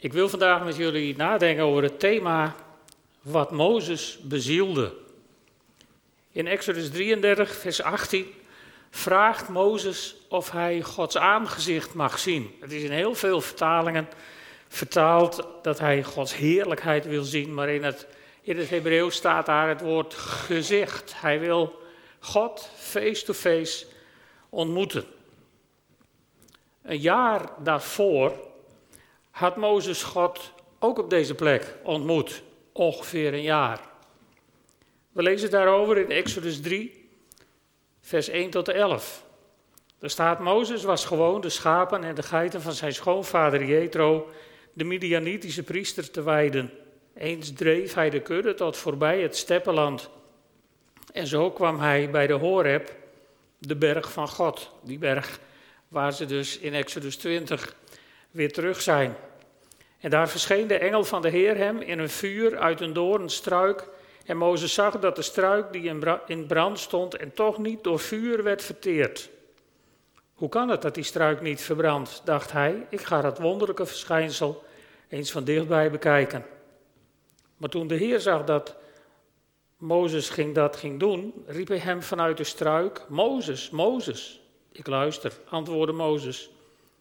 Ik wil vandaag met jullie nadenken over het thema wat Mozes bezielde. In Exodus 33, vers 18 vraagt Mozes of hij Gods aangezicht mag zien. Het is in heel veel vertalingen vertaald dat hij Gods heerlijkheid wil zien, maar in het, in het Hebreeuws staat daar het woord gezicht. Hij wil God face-to-face ontmoeten. Een jaar daarvoor had Mozes God ook op deze plek ontmoet, ongeveer een jaar. We lezen daarover in Exodus 3, vers 1 tot 11. Er staat, Mozes was gewoon de schapen en de geiten van zijn schoonvader Jethro, de Midianitische priester, te wijden. Eens dreef hij de kudde tot voorbij het steppenland. En zo kwam hij bij de Horeb, de berg van God. Die berg waar ze dus in Exodus 20 weer terug zijn. En daar verscheen de engel van de Heer hem in een vuur uit een doornstruik. En Mozes zag dat de struik die in brand stond en toch niet door vuur werd verteerd. Hoe kan het dat die struik niet verbrandt, dacht hij. Ik ga dat wonderlijke verschijnsel eens van dichtbij bekijken. Maar toen de Heer zag dat Mozes ging dat ging doen, riep hij hem vanuit de struik: Mozes, Mozes. Ik luister, antwoordde Mozes.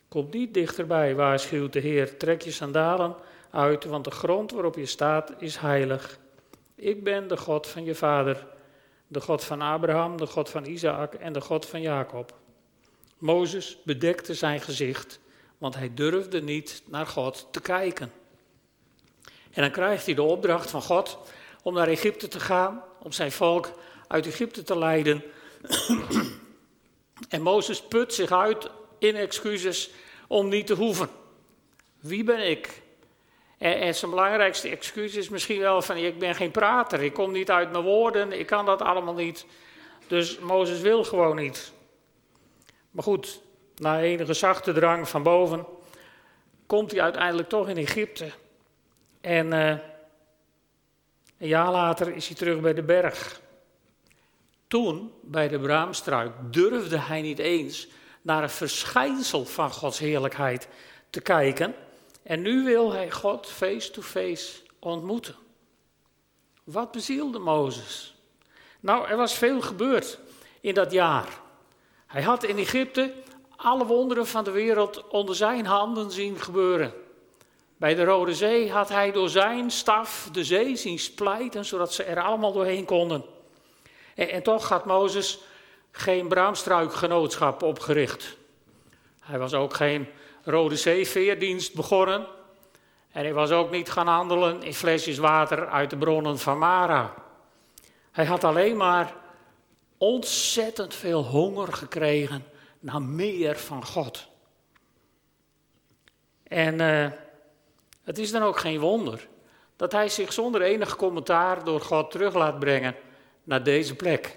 Kom niet dichterbij, waarschuwt de Heer. Trek je sandalen uit, want de grond waarop je staat is heilig. Ik ben de God van je vader, de God van Abraham, de God van Isaac en de God van Jacob. Mozes bedekte zijn gezicht, want hij durfde niet naar God te kijken. En dan krijgt hij de opdracht van God om naar Egypte te gaan, om zijn volk uit Egypte te leiden. en Mozes put zich uit in excuses om niet te hoeven. Wie ben ik? En, zijn belangrijkste excuus is misschien wel van ik ben geen prater, ik kom niet uit mijn woorden, ik kan dat allemaal niet. Dus Mozes wil gewoon niet. Maar goed, na enige zachte drang van boven komt hij uiteindelijk toch in Egypte. En uh, een jaar later is hij terug bij de berg. Toen, bij de braamstruik, durfde hij niet eens naar een verschijnsel van Gods heerlijkheid te kijken. En nu wil hij God face-to-face ontmoeten. Wat bezielde Mozes? Nou, er was veel gebeurd in dat jaar. Hij had in Egypte alle wonderen van de wereld onder zijn handen zien gebeuren. Bij de Rode Zee had hij door zijn staf de zee zien splijten, zodat ze er allemaal doorheen konden. En, en toch had Mozes geen braamstruikgenootschap opgericht. Hij was ook geen Rode Zee-veerdienst begonnen. En hij was ook niet gaan handelen in flesjes water uit de bronnen van Mara. Hij had alleen maar ontzettend veel honger gekregen naar meer van God. En uh, het is dan ook geen wonder dat hij zich zonder enig commentaar door God terug laat brengen naar deze plek.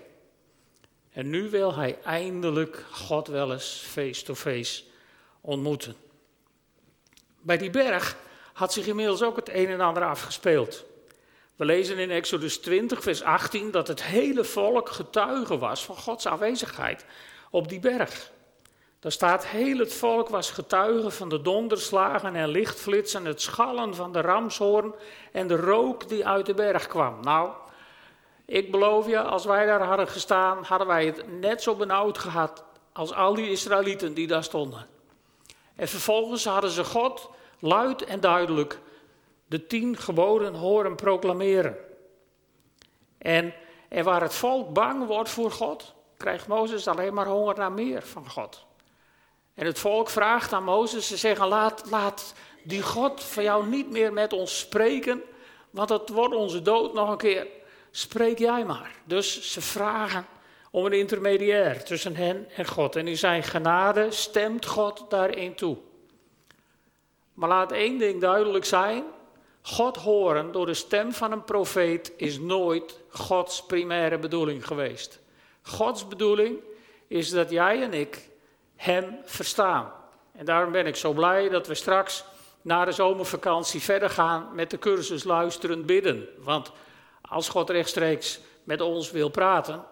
En nu wil hij eindelijk God wel eens face-to-face ontmoeten. Bij die berg had zich inmiddels ook het een en ander afgespeeld. We lezen in Exodus 20, vers 18, dat het hele volk getuige was van Gods aanwezigheid op die berg. Daar staat, heel het volk was getuige van de donderslagen en lichtflitsen, het schallen van de ramshoorn en de rook die uit de berg kwam. Nou, ik beloof je, als wij daar hadden gestaan, hadden wij het net zo benauwd gehad als al die Israëlieten die daar stonden. En vervolgens hadden ze God luid en duidelijk de tien geboden horen proclameren. En, waar het volk bang wordt voor God, krijgt Mozes alleen maar honger naar meer van God. En het volk vraagt aan Mozes, ze zeggen, laat, laat die God van jou niet meer met ons spreken, want het wordt onze dood nog een keer spreek jij maar. Dus ze vragen om een intermediair tussen hen en God. En in zijn genade stemt God daarin toe. Maar laat één ding duidelijk zijn. God horen door de stem van een profeet is nooit Gods primaire bedoeling geweest. Gods bedoeling is dat jij en ik Hem verstaan. En daarom ben ik zo blij dat we straks na de zomervakantie verder gaan met de cursus Luisterend Bidden. Want als God rechtstreeks met ons wil praten,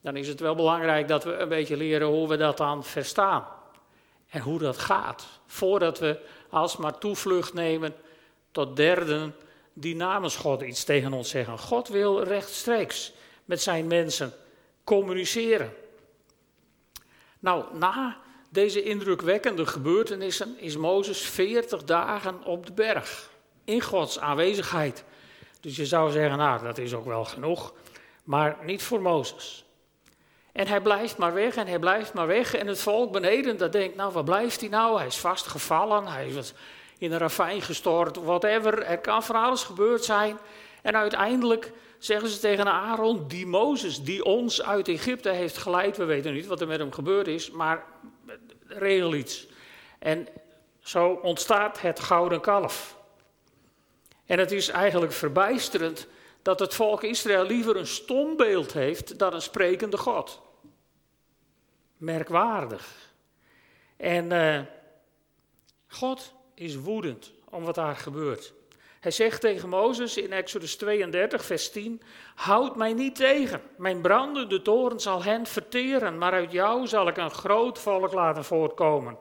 dan is het wel belangrijk dat we een beetje leren hoe we dat dan verstaan. En hoe dat gaat. Voordat we alsmaar toevlucht nemen tot derden die namens God iets tegen ons zeggen. God wil rechtstreeks met zijn mensen communiceren. Nou, na deze indrukwekkende gebeurtenissen is Mozes 40 dagen op de berg in Gods aanwezigheid. Dus je zou zeggen, nou, dat is ook wel genoeg, maar niet voor Mozes. En hij blijft maar weg en hij blijft maar weg. En het volk beneden, dat denkt, nou, waar blijft hij nou? Hij is vastgevallen, hij is in een ravijn gestort, whatever. Er kan van alles gebeurd zijn. En uiteindelijk zeggen ze tegen Aaron, die Mozes, die ons uit Egypte heeft geleid. We weten niet wat er met hem gebeurd is, maar regel iets. En zo ontstaat het gouden kalf. En het is eigenlijk verbijsterend dat het volk Israël liever een stom beeld heeft dan een sprekende God. Merkwaardig. En uh, God is woedend om wat daar gebeurt. Hij zegt tegen Mozes in Exodus 32, vers 10: Houd mij niet tegen. Mijn brandende toren zal hen verteren, maar uit jou zal ik een groot volk laten voortkomen.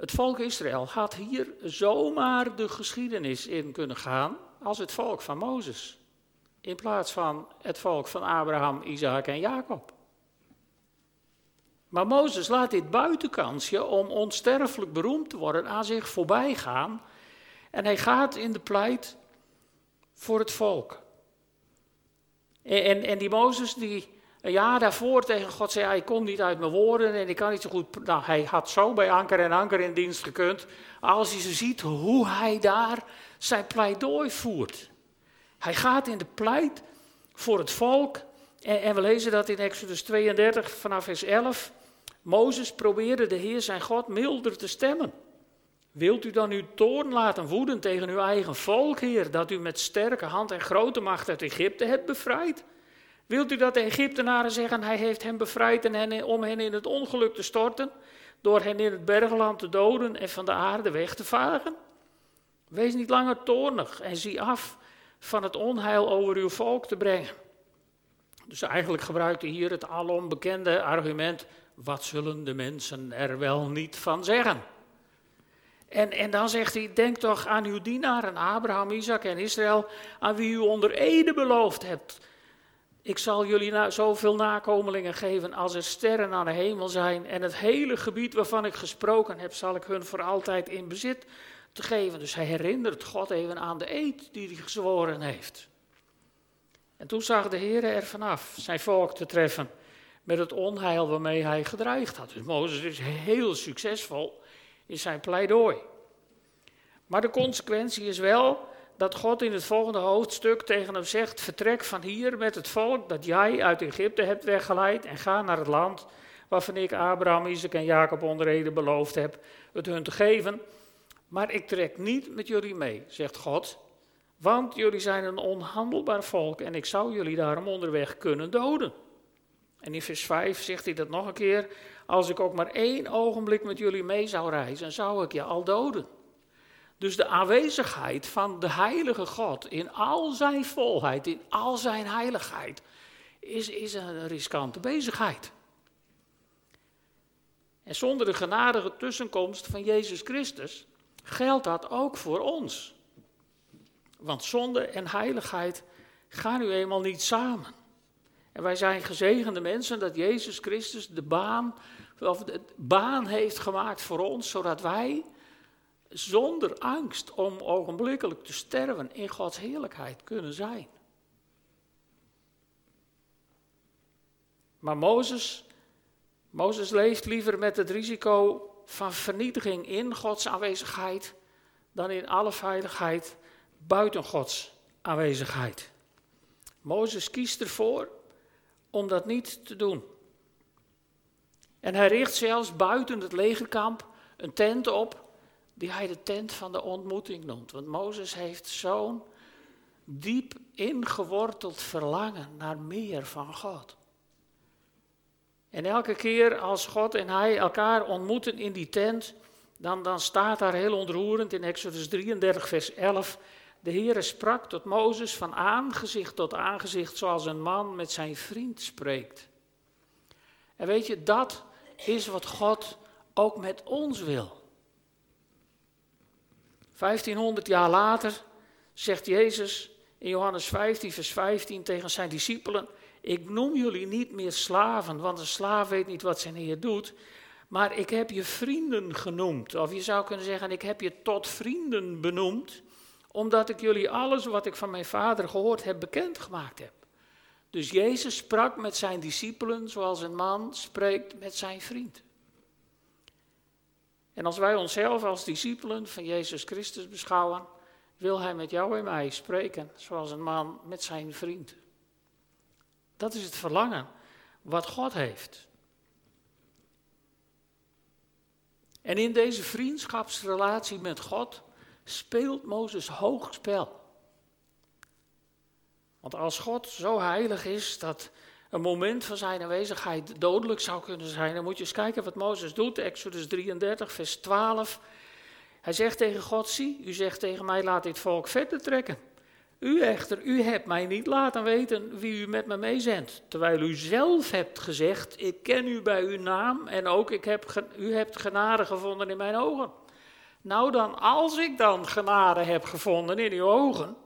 Het volk Israël had hier zomaar de geschiedenis in kunnen gaan als het volk van Mozes. In plaats van het volk van Abraham, Isaac en Jacob. Maar Mozes laat dit buitenkansje om onsterfelijk beroemd te worden aan zich voorbij gaan. En hij gaat in de pleit voor het volk. En, en, en die Mozes die een jaar daarvoor tegen God zei, ik kom niet uit mijn woorden en ik kan niet zo goed... Nou, hij had zo bij Anker en Anker in dienst gekund, als hij ze ziet hoe hij daar zijn pleidooi voert. Hij gaat in de pleit voor het volk en, en we lezen dat in Exodus 32 vanaf vers 11. Mozes probeerde de Heer zijn God milder te stemmen. Wilt u dan uw toorn laten woeden tegen uw eigen volk, Heer, dat u met sterke hand en grote macht uit Egypte hebt bevrijd? Wilt u dat de Egyptenaren zeggen, hij heeft hen bevrijd en hen, om hen in het ongeluk te storten, door hen in het bergland te doden en van de aarde weg te vagen? Wees niet langer toornig en zie af van het onheil over uw volk te brengen. Dus eigenlijk gebruikt hij hier het alom bekende argument, wat zullen de mensen er wel niet van zeggen? En, en dan zegt hij, denk toch aan uw dienaren Abraham, Isaac en Israël, aan wie u onder ede beloofd hebt ik zal jullie na, zoveel nakomelingen geven als er sterren aan de hemel zijn. En het hele gebied waarvan ik gesproken heb, zal ik hun voor altijd in bezit te geven. Dus hij herinnert God even aan de eed die hij gezworen heeft. En toen zag de Heer er vanaf zijn volk te treffen met het onheil waarmee hij gedreigd had. Dus Mozes is heel succesvol in zijn pleidooi. Maar de consequentie is wel dat God in het volgende hoofdstuk tegen hem zegt: Vertrek van hier met het volk dat jij uit Egypte hebt weggeleid en ga naar het land waarvan ik Abraham, Isaac en Jacob onder beloofd heb het hun te geven. Maar ik trek niet met jullie mee, zegt God, want jullie zijn een onhandelbaar volk en ik zou jullie daarom onderweg kunnen doden. En in vers 5 zegt hij dat nog een keer: Als ik ook maar één ogenblik met jullie mee zou reizen, zou ik je al doden. Dus de aanwezigheid van de heilige God in al zijn volheid, in al zijn heiligheid, is, is een riskante bezigheid. En zonder de genadige tussenkomst van Jezus Christus geldt dat ook voor ons. Want zonde en heiligheid gaan nu eenmaal niet samen. En wij zijn gezegende mensen dat Jezus Christus de baan, of de baan heeft gemaakt voor ons, zodat wij zonder angst om ogenblikkelijk te sterven in Gods heerlijkheid kunnen zijn. Maar Mozes, Mozes leeft liever met het risico van vernietiging in Gods aanwezigheid dan in alle veiligheid buiten Gods aanwezigheid. Mozes kiest ervoor om dat niet te doen. En hij richt zelfs buiten het legerkamp een tent op die hij de tent van de ontmoeting noemt. Want Mozes heeft zo'n diep ingeworteld verlangen naar meer van God. En elke keer als God en hij elkaar ontmoeten in die tent, dan, dan staat daar heel ontroerend in Exodus 33, vers 11. De Heere sprak tot Mozes van aangezicht tot aangezicht, zoals een man met zijn vriend spreekt. En weet je, dat is wat God ook met ons wil. 1500 jaar later zegt Jezus in Johannes 15, vers 15 tegen zijn discipelen: Ik noem jullie niet meer slaven, want een slaaf weet niet wat zijn Heer doet. Maar ik heb je vrienden genoemd. Of je zou kunnen zeggen: Ik heb je tot vrienden benoemd, omdat ik jullie alles wat ik van mijn vader gehoord heb bekendgemaakt heb. Dus Jezus sprak met zijn discipelen zoals een man spreekt met zijn vriend. En als wij onszelf als discipelen van Jezus Christus beschouwen, wil Hij met jou en mij spreken zoals een man met zijn vriend. Dat is het verlangen wat God heeft. En in deze vriendschapsrelatie met God speelt Mozes hoog spel. Want als God zo heilig is dat een moment van zijn aanwezigheid dodelijk zou kunnen zijn, dan moet je eens kijken wat Mozes doet. Exodus 33, vers 12. Hij zegt tegen God: Zie, u zegt tegen mij: laat dit volk verder trekken. U echter, u hebt mij niet laten weten wie u met me meezendt. Terwijl u zelf hebt gezegd: Ik ken u bij uw naam en ook ik heb, u hebt genade gevonden in mijn ogen. Nou dan, als ik dan genade heb gevonden in uw ogen,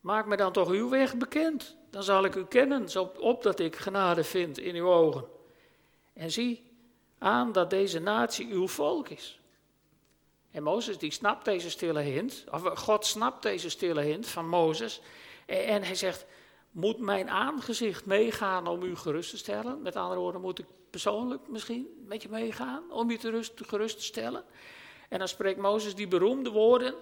maak me dan toch uw weg bekend. Dan zal ik u kennen, opdat ik genade vind in uw ogen. En zie aan dat deze natie uw volk is. En Mozes die snapt deze stille hint, of God snapt deze stille hint van Mozes. En hij zegt, moet mijn aangezicht meegaan om u gerust te stellen? Met andere woorden, moet ik persoonlijk misschien met je meegaan om je te rust, gerust te stellen? En dan spreekt Mozes die beroemde woorden.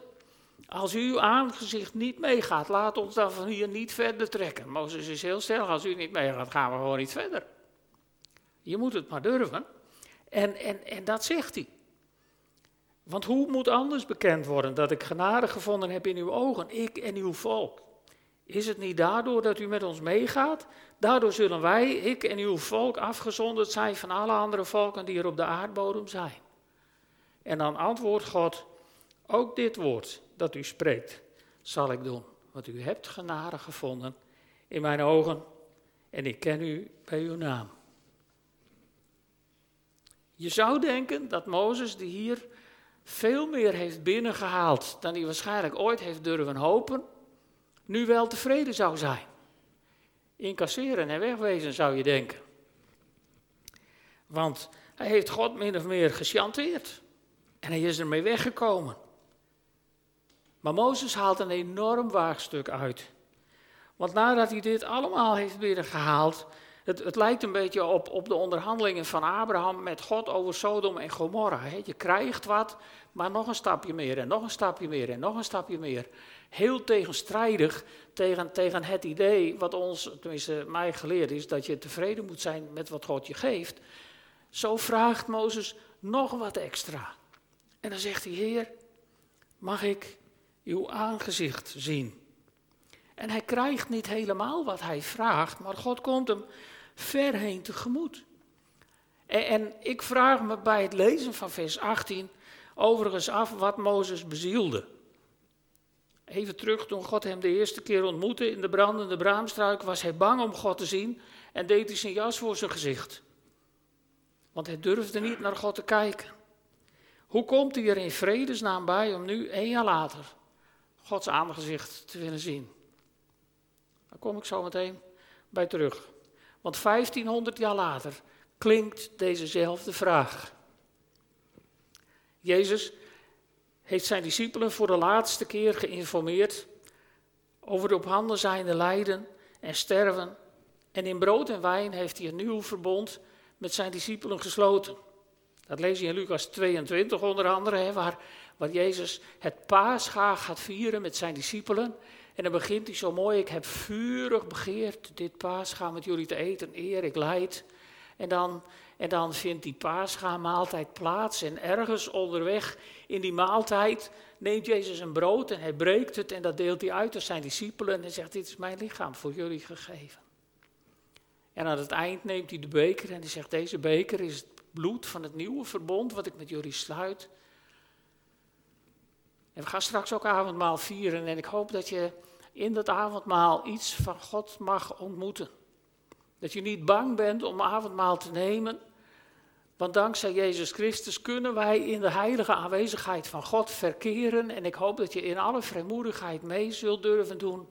Als uw aangezicht niet meegaat, laat ons dan van hier niet verder trekken. Mozes is heel stellig, als u niet meegaat, gaan we gewoon niet verder. Je moet het maar durven. En, en, en dat zegt hij. Want hoe moet anders bekend worden dat ik genade gevonden heb in uw ogen, ik en uw volk? Is het niet daardoor dat u met ons meegaat? Daardoor zullen wij, ik en uw volk, afgezonderd zijn van alle andere volken die er op de aardbodem zijn. En dan antwoordt God, ook dit woord dat u spreekt, zal ik doen. Want u hebt genade gevonden in mijn ogen en ik ken u bij uw naam. Je zou denken dat Mozes, die hier veel meer heeft binnengehaald dan hij waarschijnlijk ooit heeft durven hopen, nu wel tevreden zou zijn. Incasseren en wegwezen zou je denken. Want hij heeft God min of meer gechanteerd. En hij is ermee weggekomen. Maar Mozes haalt een enorm waagstuk uit. Want nadat hij dit allemaal heeft binnengehaald, het, het lijkt een beetje op, op de onderhandelingen van Abraham met God over Sodom en Gomorra. Je krijgt wat, maar nog een stapje meer en nog een stapje meer en nog een stapje meer. Heel tegenstrijdig tegen, tegen het idee wat ons, tenminste mij geleerd is, dat je tevreden moet zijn met wat God je geeft. Zo vraagt Mozes nog wat extra. En dan zegt hij, Heer, mag ik uw aangezicht zien? En hij krijgt niet helemaal wat hij vraagt, maar God komt hem ver heen tegemoet. En, en ik vraag me bij het lezen van vers 18 overigens af wat Mozes bezielde. Even terug, toen God hem de eerste keer ontmoette in de brandende braamstruik, was hij bang om God te zien en deed hij zijn jas voor zijn gezicht. Want hij durfde niet naar God te kijken. Hoe komt hij er in vredesnaam bij om nu, één jaar later, Gods aangezicht te willen zien? Daar kom ik zo meteen bij terug. Want 1500 jaar later klinkt dezezelfde vraag. Jezus heeft zijn discipelen voor de laatste keer geïnformeerd over de op handen zijnde lijden en sterven. En in brood en wijn heeft hij een nieuw verbond met zijn discipelen gesloten. Dat lees je in Lucas 22 onder andere, waar, waar Jezus het paascha gaat vieren met zijn discipelen. En dan begint hij zo mooi, ik heb vurig begeerd dit paascha met jullie te eten, eer ik leid. En dan, en dan vindt die paascha-maaltijd plaats en ergens onderweg in die maaltijd neemt Jezus een brood en hij breekt het en dat deelt hij uit aan zijn discipelen en zegt, dit is mijn lichaam voor jullie gegeven. En aan het eind neemt hij de beker en hij zegt, deze beker is het bloed van het nieuwe verbond wat ik met jullie sluit. En we gaan straks ook avondmaal vieren en ik hoop dat je in dat avondmaal iets van God mag ontmoeten. Dat je niet bang bent om avondmaal te nemen, Want dankzij Jezus Christus kunnen wij in de heilige aanwezigheid van God verkeren. En ik hoop dat je in alle vrijmoedigheid mee zult durven doen.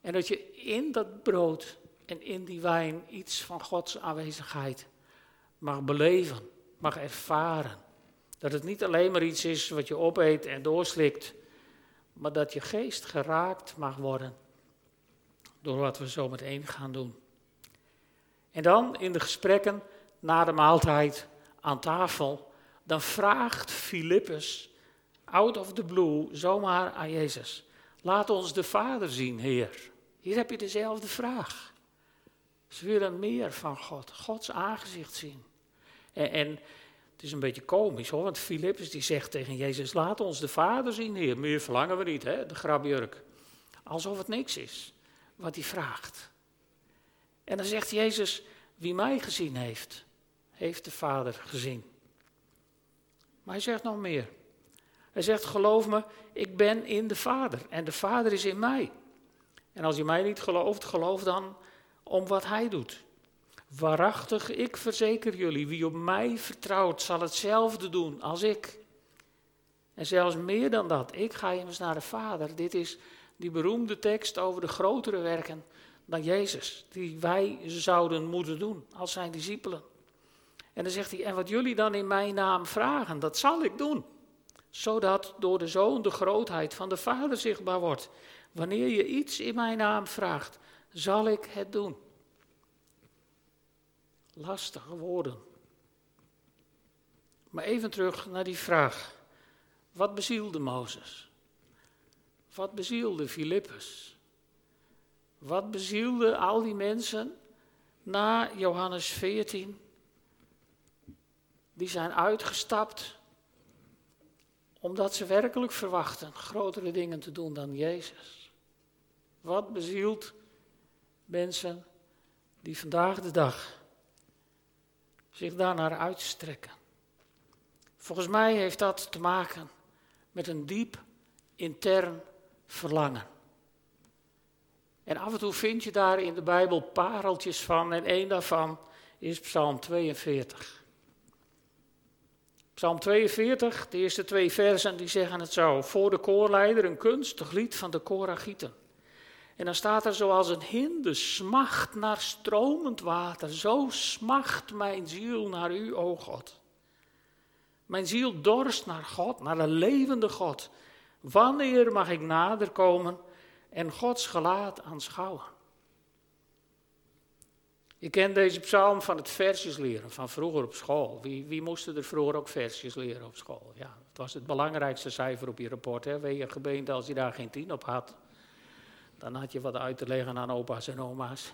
En dat je in dat brood en in die wijn iets van Gods aanwezigheid mag beleven, mag ervaren. Dat het niet alleen maar iets is wat je opeet en doorslikt, maar dat je geest geraakt mag worden door wat we zo meteen gaan doen. En dan in de gesprekken na de maaltijd aan tafel, dan vraagt Filippus out of the blue zomaar aan Jezus: Laat ons de Vader zien, Heer. Hier heb je dezelfde vraag. Ze willen meer van God, Gods aangezicht zien. En, en het is een beetje komisch hoor, want Filippus die zegt tegen Jezus: Laat ons de Vader zien, Heer. Meer verlangen we niet, hè, de grabjurk. Alsof het niks is wat hij vraagt. En dan zegt Jezus: Wie mij gezien heeft, heeft de Vader gezien. Maar hij zegt nog meer. Hij zegt: Geloof me, ik ben in de Vader en de Vader is in mij. En als je mij niet gelooft, geloof dan om wat hij doet. Waarachtig, ik verzeker jullie, wie op mij vertrouwt, zal hetzelfde doen als ik. En zelfs meer dan dat, ik ga immers naar de Vader. Dit is die beroemde tekst over de grotere werken dan Jezus, die wij zouden moeten doen als zijn discipelen. En dan zegt hij, en wat jullie dan in mijn naam vragen, dat zal ik doen. Zodat door de Zoon de grootheid van de Vader zichtbaar wordt. Wanneer je iets in mijn naam vraagt, zal ik het doen. Lastige woorden. Maar even terug naar die vraag. Wat bezielde Mozes? Wat bezielde Filippus? Wat bezielde al die mensen na Johannes 14? Die zijn uitgestapt omdat ze werkelijk verwachten grotere dingen te doen dan Jezus. Wat bezielt mensen die vandaag de dag zich daarnaar uitstrekken? Volgens mij heeft dat te maken met een diep intern verlangen. En af en toe vind je daar in de Bijbel pareltjes van en één daarvan is Psalm 42. Psalm 42, de eerste twee versen, die zeggen het zo. Voor de koorleider een kunstig lied van de Koragieten. En dan staat er zoals een hinde smacht naar stromend water. Zo smacht mijn ziel naar u, o God. Mijn ziel dorst naar God, naar de levende God. Wanneer mag ik nader komen en Gods gelaat aanschouwen? Je kent deze psalm van het versjes leren van vroeger op school. Wie, wie moesten er vroeger ook versjes leren op school? Ja, het was het belangrijkste cijfer op je rapport. Hè? Weet je gemeente, als je daar geen tien op had, dan had je wat uit te leggen aan opa's en oma's.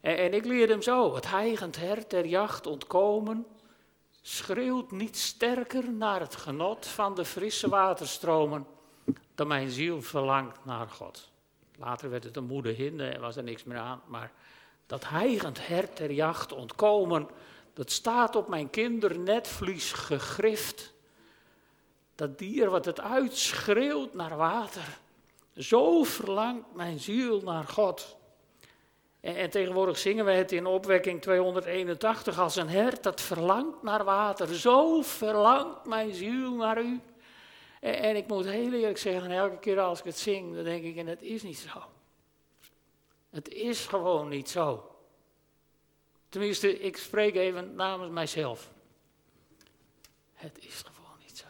En, ik leerde hem zo: het heigend hert der jacht ontkomen, schreeuwt niet sterker naar het genot van de frisse waterstromen dan mijn ziel verlangt naar God. Later werd het een moede hinde en was er niks meer aan, maar dat heigend hert der jacht ontkomen, dat staat op mijn kindernetvlies gegrift. Dat dier wat het uitschreeuwt naar water, zo verlangt mijn ziel naar God. En, en, tegenwoordig zingen we het in opwekking 281 als een hert dat verlangt naar water. Zo verlangt mijn ziel naar u. En, en ik moet heel eerlijk zeggen, elke keer als ik het zing, dan denk ik, en het is niet zo. Het is gewoon niet zo. Tenminste, ik spreek even namens mijzelf. Het is gewoon niet zo.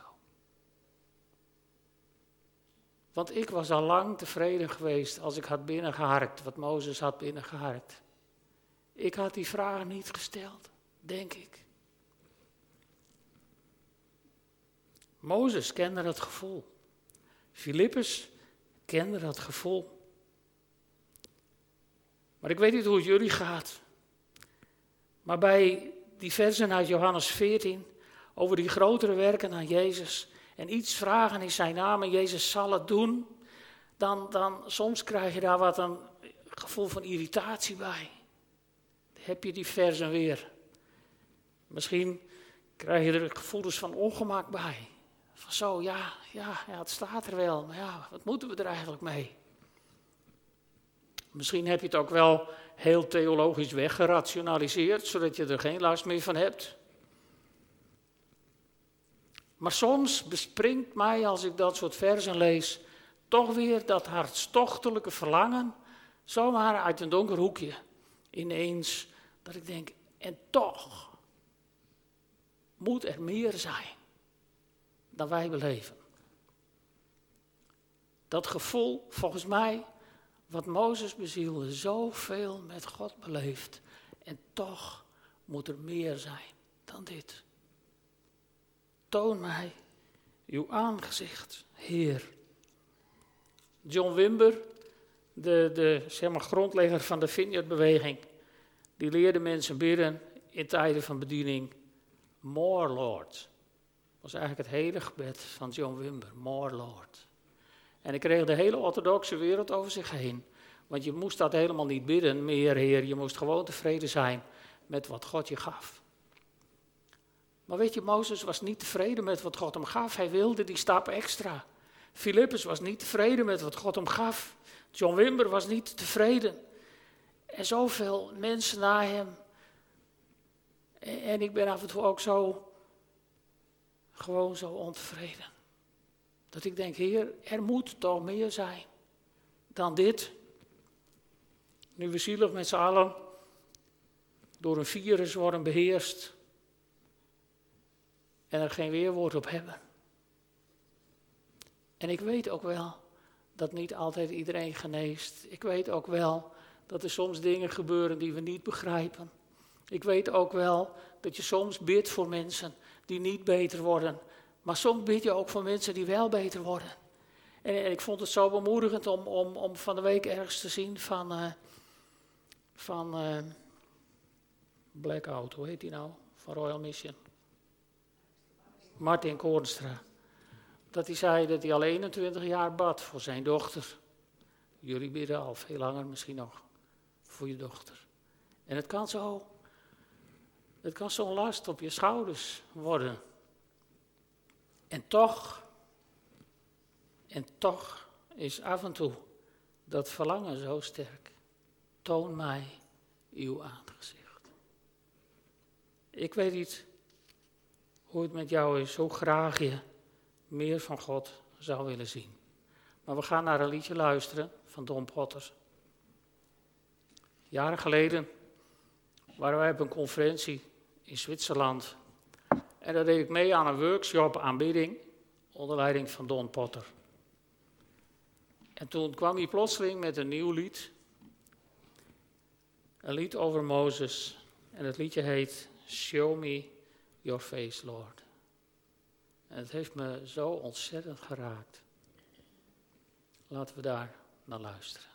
Want ik was al lang tevreden geweest als ik had binnengeharkt wat Mozes had binnengeharkt. Ik had die vraag niet gesteld, denk ik. Mozes kende dat gevoel. Filippus kende dat gevoel. Maar ik weet niet hoe het jullie gaat. Maar bij die versen uit Johannes 14 over die grotere werken aan Jezus en iets vragen in zijn naam en Jezus zal het doen, dan, dan soms krijg je daar wat een gevoel van irritatie bij. heb je die versen weer. Misschien krijg je er gevoelens van ongemak bij. Van zo, ja, ja, ja, het staat er wel, maar ja, wat moeten we er eigenlijk mee? Misschien heb je het ook wel heel theologisch weggerationaliseerd, zodat je er geen last meer van hebt. Maar soms bespringt mij, als ik dat soort versen lees, toch weer dat hartstochtelijke verlangen, zomaar uit een donker hoekje, ineens, dat ik denk, en toch moet er meer zijn dan wij beleven. Dat gevoel, volgens mij, wat Mozes bezielde, zoveel met God beleeft. En toch moet er meer zijn dan dit. Toon mij uw aangezicht, Heer. John Wimber, de, de zeg maar, grondlegger van de Vineyard-beweging, die leerde mensen bidden in tijden van bediening. More Lord. Was eigenlijk het hele gebed van John Wimber. More Lord. En ik kreeg de hele orthodoxe wereld over zich heen. Want je moest dat helemaal niet bidden, meer Heer. Je moest gewoon tevreden zijn met wat God je gaf. Maar weet je, Mozes was niet tevreden met wat God hem gaf. Hij wilde die stap extra. Filippus was niet tevreden met wat God hem gaf. John Wimber was niet tevreden. En zoveel mensen na hem. En ik ben af en toe ook zo, gewoon zo ontevreden. Dat ik denk, Heer, er moet toch meer zijn dan dit. Nu we zielig met z'n allen door een virus worden beheerst en er geen weerwoord op hebben. En ik weet ook wel dat niet altijd iedereen geneest. Ik weet ook wel dat er soms dingen gebeuren die we niet begrijpen. Ik weet ook wel dat je soms bidt voor mensen die niet beter worden. Maar soms bid je ook voor mensen die wel beter worden. En, ik vond het zo bemoedigend om, om, om van de week ergens te zien van, uh, van uh, Blackout, hoe heet die nou? Van Royal Mission. Martin Koornstra. Dat hij zei dat hij al 21 jaar bad voor zijn dochter. Jullie bidden al veel langer misschien nog voor je dochter. En het kan zo, het kan zo'n last op je schouders worden. En toch, en toch is af en toe dat verlangen zo sterk. Toon mij uw aangezicht. Ik weet niet hoe het met jou is, hoe graag je meer van God zou willen zien. Maar we gaan naar een liedje luisteren van Don Potters. Jaren geleden waren wij op een conferentie in Zwitserland. En daar deed ik mee aan een workshop aanbidding onder leiding van Don Potter. En toen kwam hij plotseling met een nieuw lied. Een lied over Mozes. En het liedje heet Show Me Your Face, Lord. En het heeft me zo ontzettend geraakt. Laten we daar naar luisteren.